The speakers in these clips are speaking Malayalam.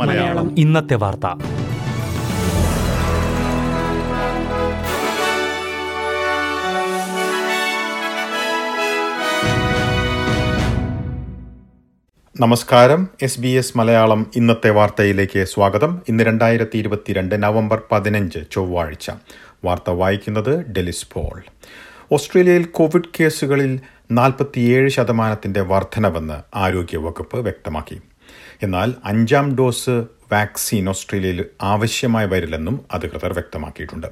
മലയാളം. ഇന്നത്തെ വാർത്ത. നമസ്കാരം. എസ് ബി എസ് മലയാളം ഇന്നത്തെ വാർത്തയിലേക്ക് സ്വാഗതം. ഇന്ന് രണ്ടായിരത്തി ഇരുപത്തിരണ്ട് നവംബർ പതിനഞ്ച് ചൊവ്വാഴ്ച. വാർത്ത വായിക്കുന്നത് ഡെലിസ് പോൾ. ഓസ്ട്രേലിയയിൽ കോവിഡ് കേസുകളിൽ നാൽപ്പത്തിയേഴ് ശതമാനത്തിന്റെ വർധനവെന്ന് ആരോഗ്യവകുപ്പ് വ്യക്തമാക്കി. എന്നാൽ അഞ്ചാം ഡോസ് വാക്സിൻ ഓസ്ട്രേലിയയിൽ ആവശ്യമായി വരില്ലെന്നും അധികൃതർ വ്യക്തമാക്കിയിട്ടുണ്ട്.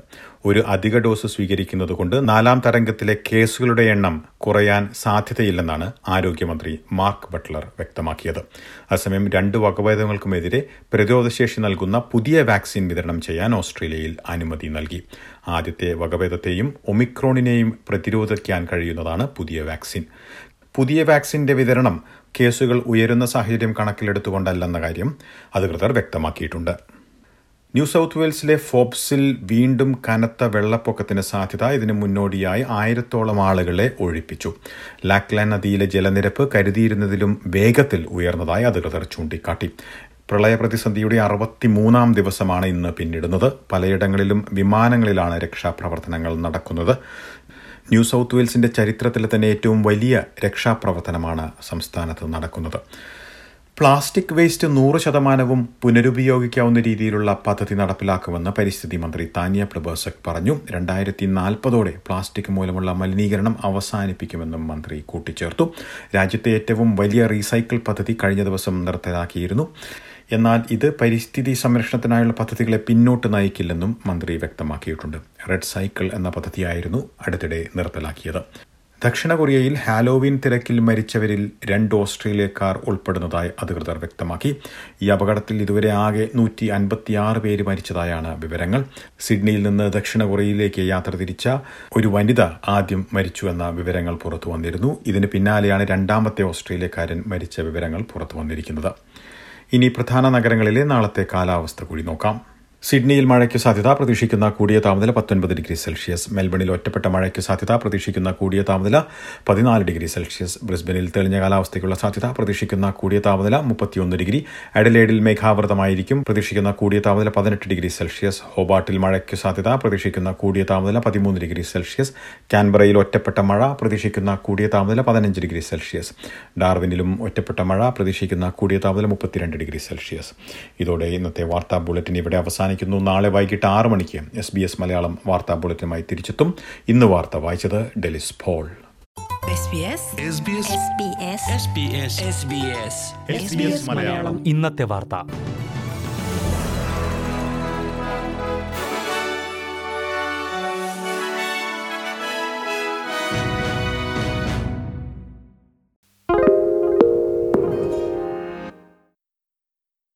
ഒരു അധിക ഡോസ് സ്വീകരിക്കുന്നത് കൊണ്ട് നാലാം തരംഗത്തിലെ കേസുകളുടെ എണ്ണം കുറയാൻ സാധ്യതയില്ലെന്നാണ് ആരോഗ്യമന്ത്രി മാർക്ക് ബട്ട്ലർ വ്യക്തമാക്കിയത്. അസമയം രണ്ട് വകഭേദങ്ങൾക്കുമെതിരെ പ്രതിരോധശേഷി നൽകുന്ന പുതിയ വാക്സിൻ വിതരണം ചെയ്യാൻ ഓസ്ട്രേലിയയിൽ അനുമതി നൽകി. ആദ്യത്തെ വകഭേദത്തെയും ഒമിക്രോണിനെയും പ്രതിരോധിക്കാൻ കഴിയുന്നതാണ് പുതിയ വാക്സിൻ. പുതിയ വാക്സിന്റെ വിതരണം കേസുകൾ ഉയരുന്ന സാഹചര്യം കണക്കിലെടുത്തുകൊണ്ടല്ലെന്ന കാര്യം അധികൃതർ വ്യക്തമാക്കിയിട്ടുണ്ട്. ന്യൂ സൗത്ത് വെയിൽസിലെ ഫോബ്സിൽ വീണ്ടും കനത്ത വെള്ളപ്പൊക്കത്തിന് സാധ്യത ഇതിന് മുന്നോടിയായി ആയിരത്തോളം ആളുകളെ ഒഴിപ്പിച്ചു. ലാക്ലാൻ നദിയിലെ ജലനിരപ്പ് കരുതിയിരുന്നതിലും വേഗത്തിൽ ഉയർന്നതായി അധികൃതർ ചൂണ്ടിക്കാട്ടി. പ്രളയപ്രതിസന്ധിയുടെ അറുപത്തിമൂന്നാം ദിവസമാണ് ഇന്ന് പിന്നിടുന്നത്. പലയിടങ്ങളിലും വിമാനങ്ങളിലാണ് രക്ഷാപ്രവർത്തനങ്ങൾ നടക്കുന്നത്. ന്യൂ സൗത്ത് വെയിൽസിന്റെ ചരിത്രത്തിലെ തന്നെ ഏറ്റവും വലിയ രക്ഷാപ്രവർത്തനമാണ് സംസ്ഥാനത്ത് നടക്കുന്നത്. പ്ലാസ്റ്റിക് വേസ്റ്റ് നൂറ് ശതമാനവും പുനരുപയോഗിക്കാവുന്ന രീതിയിലുള്ള പദ്ധതി നടപ്പിലാക്കുമെന്ന് പരിസ്ഥിതി മന്ത്രി താനിയ പ്ലബേഴ്സക് പറഞ്ഞു. രണ്ടായിരത്തി നാൽപ്പതോടെ പ്ലാസ്റ്റിക് മൂലമുള്ള മലിനീകരണം അവസാനിപ്പിക്കുമെന്നും മന്ത്രി കൂട്ടിച്ചേർത്തു. രാജ്യത്തെ ഏറ്റവും വലിയ റീസൈക്കിൾ പദ്ധതി കഴിഞ്ഞ ദിവസം നിർത്തലാക്കിയിരുന്നു. എന്നാൽ ഇത് പരിസ്ഥിതി സംരക്ഷണത്തിനായുള്ള പദ്ധതികളെ പിന്നോട്ട് നയിക്കില്ലെന്നും മന്ത്രി വ്യക്തമാക്കിയിട്ടുണ്ട്. റെഡ് സൈക്കിൾ എന്ന പദ്ധതിയായിരുന്നു അടുത്തിടെ നിർത്തലാക്കിയത്. ദക്ഷിണ കൊറിയയിൽ ഹാലോവിൻ തിരക്കിൽ മരിച്ചവരിൽ രണ്ട് ഓസ്ട്രേലിയക്കാർ ഉൾപ്പെടുന്നതായി അധികൃതർ വ്യക്തമാക്കി. ഈ അപകടത്തിൽ ഇതുവരെ ആകെ നൂറ്റി അൻപത്തിയാറ് പേര് മരിച്ചതായാണ് വിവരങ്ങൾ. സിഡ്നിയിൽ നിന്ന് ദക്ഷിണ കൊറിയയിലേക്ക് യാത്ര തിരിച്ച ഒരു വനിത ആദ്യം മരിച്ചു എന്ന വിവരങ്ങൾ പുറത്തു വന്നിരുന്നു. ഇതിന് പിന്നാലെയാണ് രണ്ടാമത്തെ ഓസ്ട്രേലിയക്കാരൻ മരിച്ച വിവരങ്ങൾ പുറത്തു വന്നിരിക്കുന്നത്. ഇനി പ്രധാന നഗരങ്ങളിലെ നാളത്തെ കാലാവസ്ഥ കൂടി നോക്കാം. സിഡ്നിയിൽ മഴയ്ക്ക് സാധ്യത പ്രതീക്ഷിക്കുന്ന കൂടിയ താപനില പത്തൊൻപത് ഡിഗ്രി സെൽഷ്യസ്. മെൽബണിൽ ഒറ്റപ്പെട്ട മഴയ്ക്ക് സാധ്യത പ്രതീക്ഷിക്കുന്ന കൂടിയ താപനില പതിനാല് ഡിഗ്രി സെൽഷ്യസ്. ബ്രിസ്ബനിൽ തെളിഞ്ഞ കാലാവസ്ഥയ്ക്കുള്ള സാധ്യത പ്രതീക്ഷിക്കുന്ന കൂടിയ താപനില മുപ്പത്തിയൊന്ന് ഡിഗ്രി. അഡലേഡിൽ മേഘാവൃതമായിരിക്കും പ്രതീക്ഷിക്കുന്ന കൂടിയ താപനില പതിനെട്ട് ഡിഗ്രി സെൽഷ്യസ്. ഹോബാട്ടിൽ മഴയ്ക്ക് സാധ്യത പ്രതീക്ഷിക്കുന്ന കൂടിയ താപനില പതിമൂന്ന് ഡിഗ്രി സെൽഷ്യസ്. കാൻബറയിൽ ഒറ്റപ്പെട്ട മഴ പ്രതീക്ഷിക്കുന്ന കൂടിയ താപനില പതിനഞ്ച് ഡിഗ്രി സെൽഷ്യസ്. ഡാർവിനിലും ഒറ്റപ്പെട്ട മഴ പ്രതീക്ഷിക്കുന്ന കൂടിയ താപനില മുപ്പത്തിരണ്ട് ഡിഗ്രി സെൽഷ്യസ്. ഇതോടെ ഇന്നത്തെ വാർത്താ ബുള്ളറ്റിൻ ഇവിടെ അവസാനിക്കും അവസാനിക്കുന്നു നാളെ വൈകിട്ട് ആറ് മണിക്ക് എസ് ബി എസ് മലയാളം വാർത്താ ബുള്ളറ്റിനുമായി തിരിച്ചെത്തും. ഇന്ന് വാർത്ത വായിച്ചത് ഡെലിസ് പോൾ. ഇന്നത്തെ വാർത്ത.